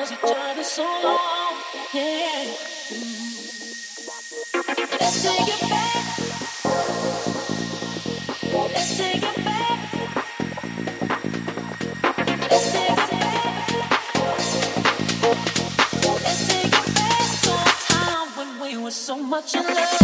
caused each other so long. Yeah. Let's take it back. Let's take it back. Let's take it back. Let's take it back to a time when we were so much in love.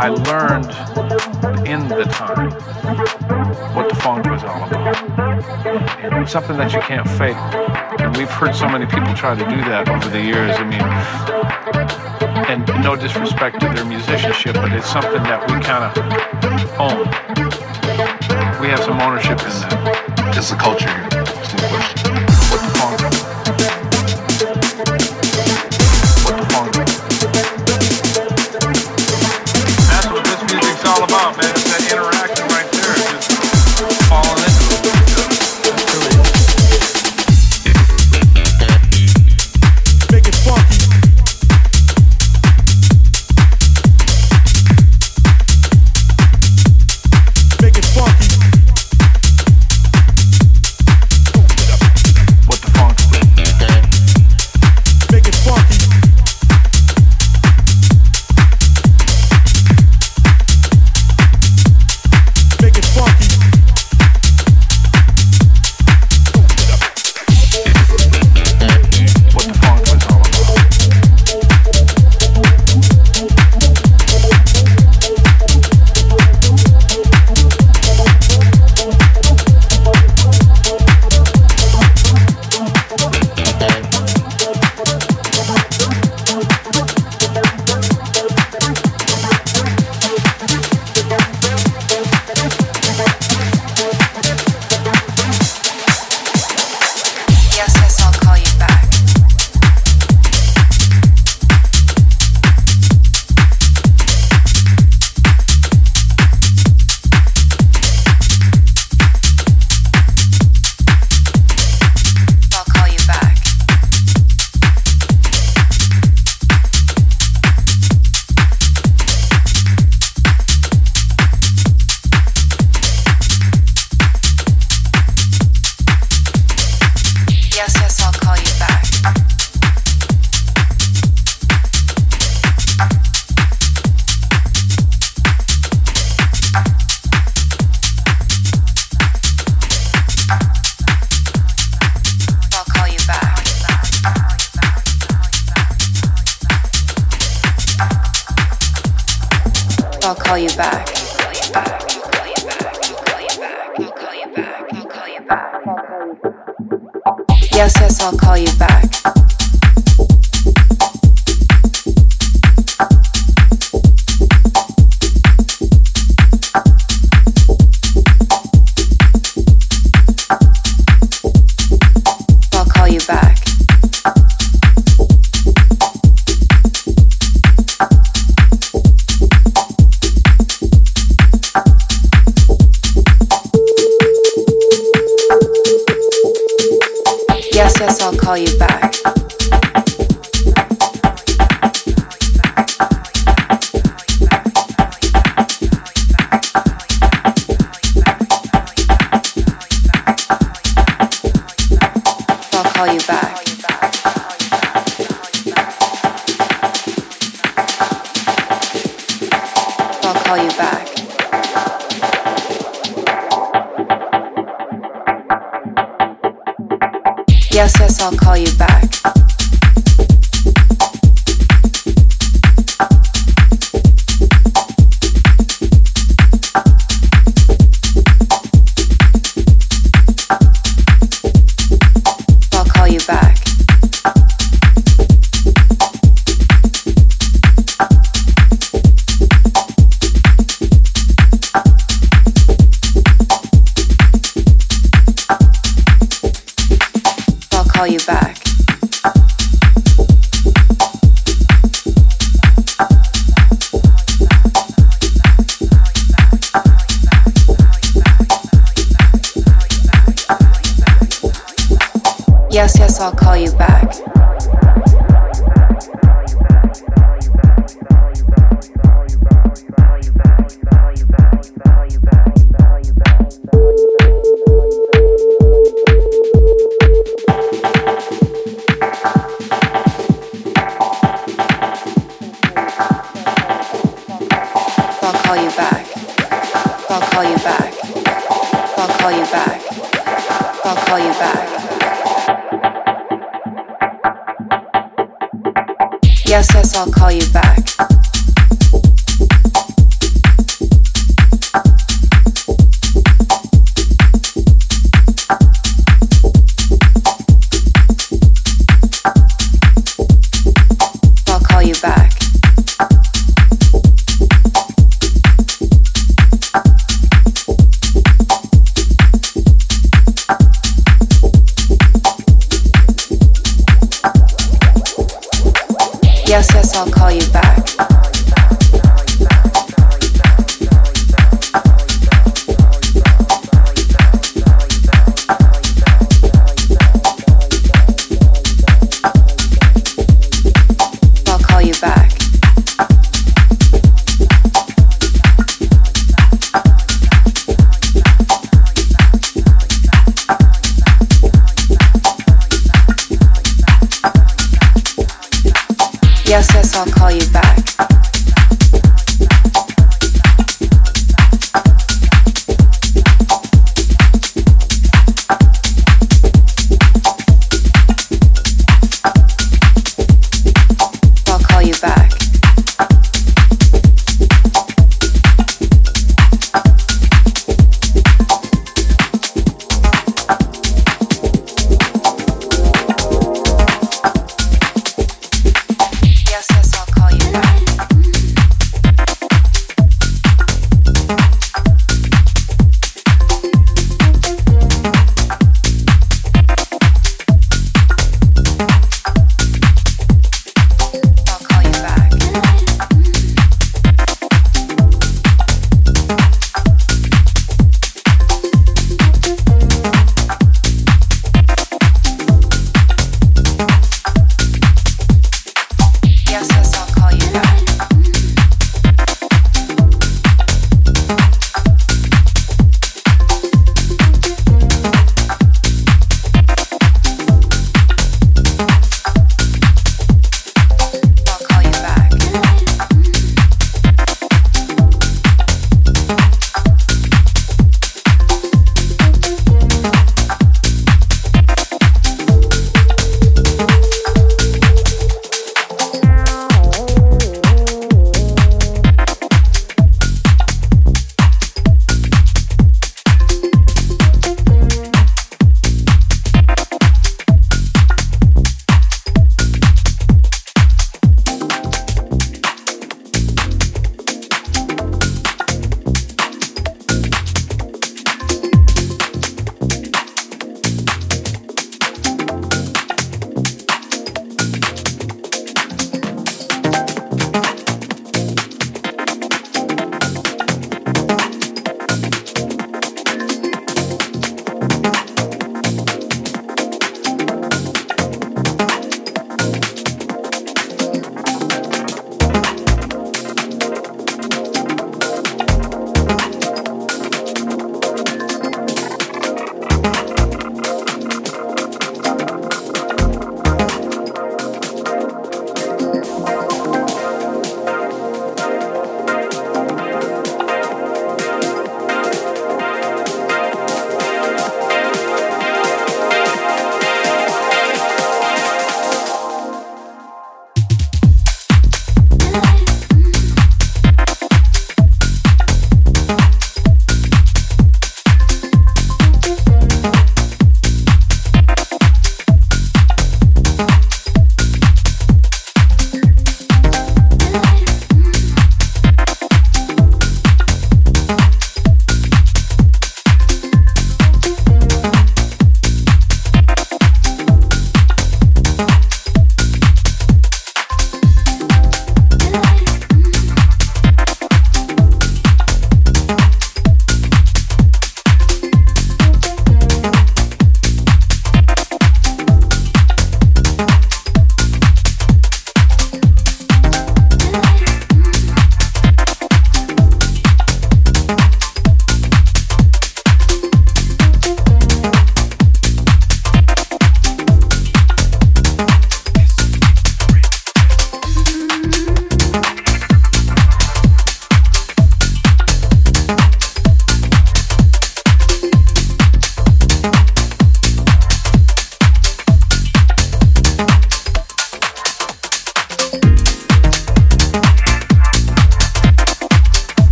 I learned in the time what the funk was all about. It's something that you can't fake. And we've heard so many people try to do that over the years. I mean, and no disrespect to their musicianship, but it's something that we kind of own. We have some ownership in that. It's the culture no question.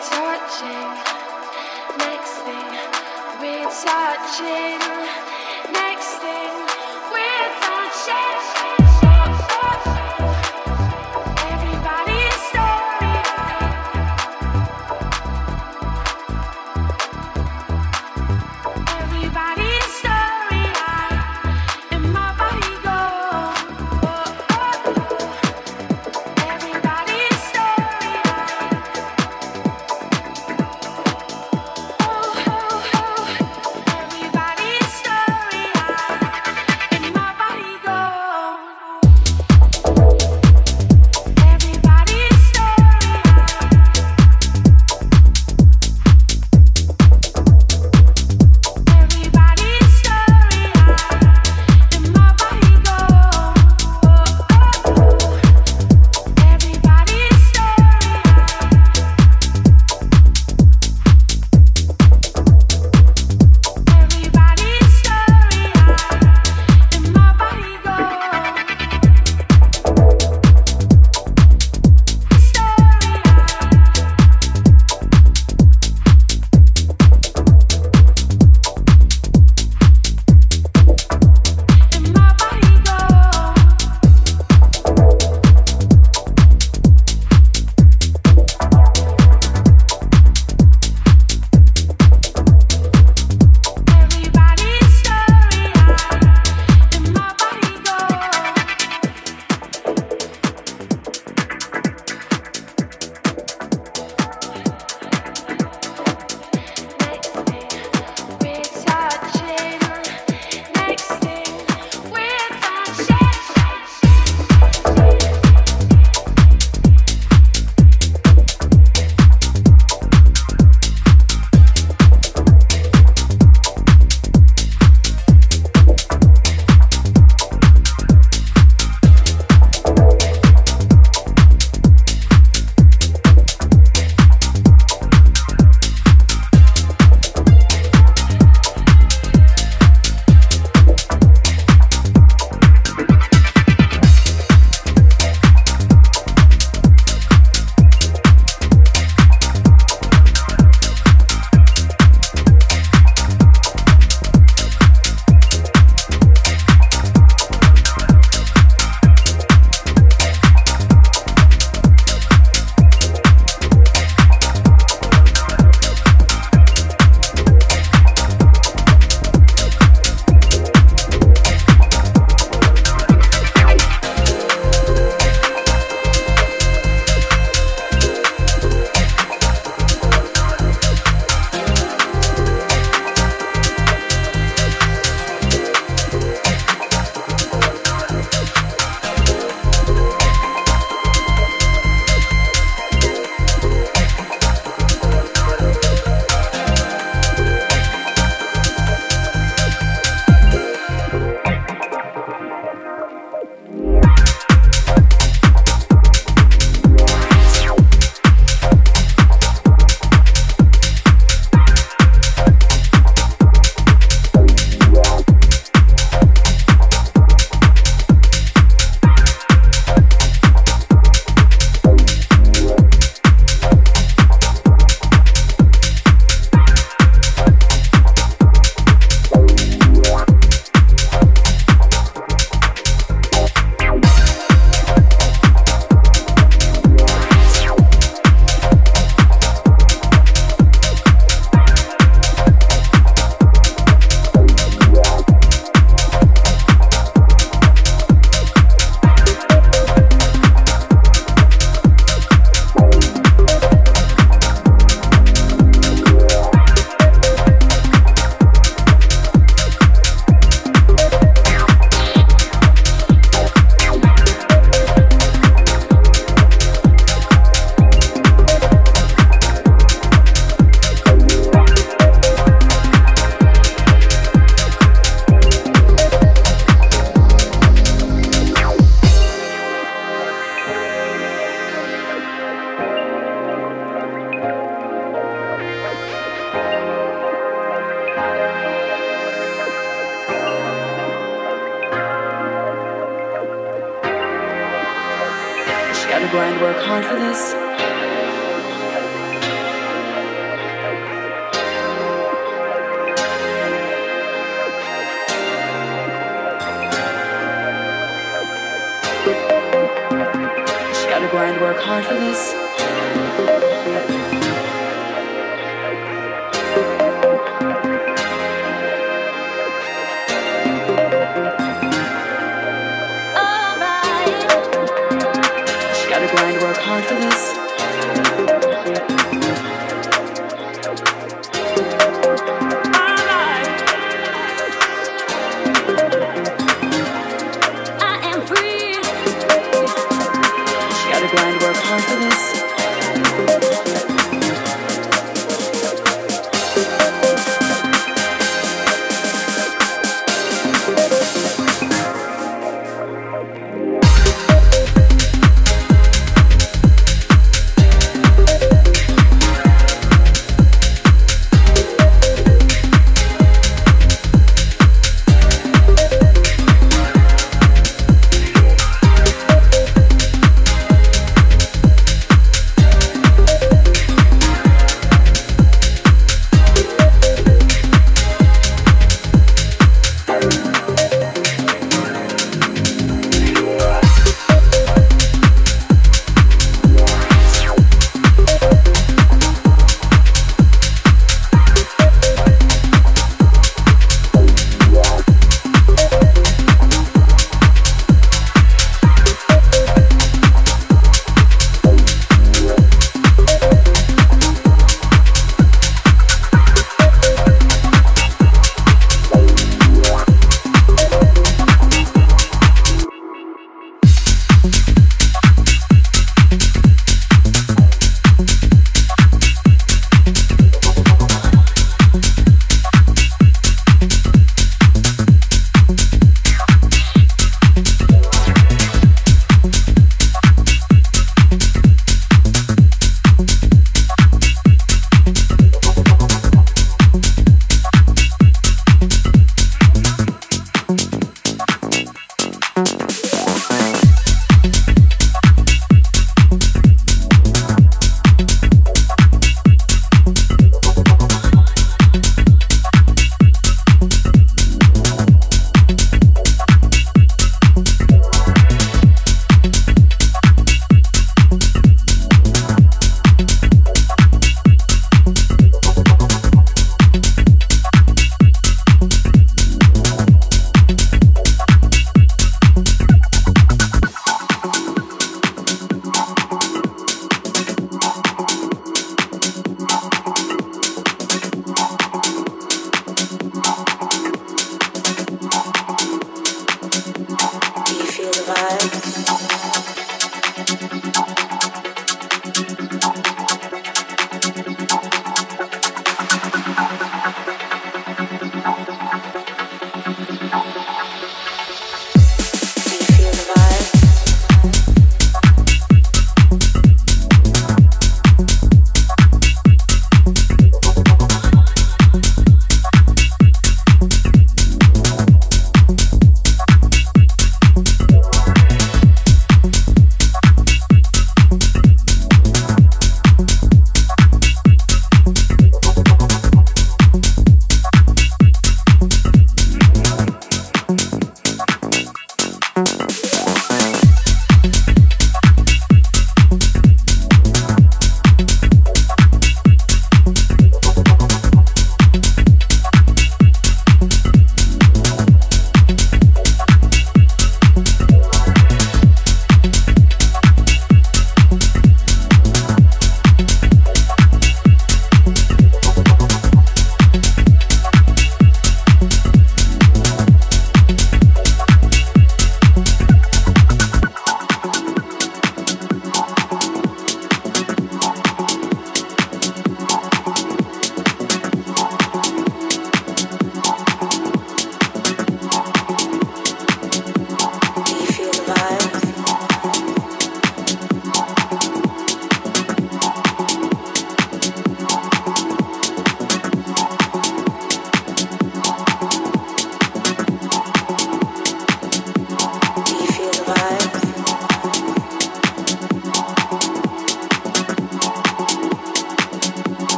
Everybody's story.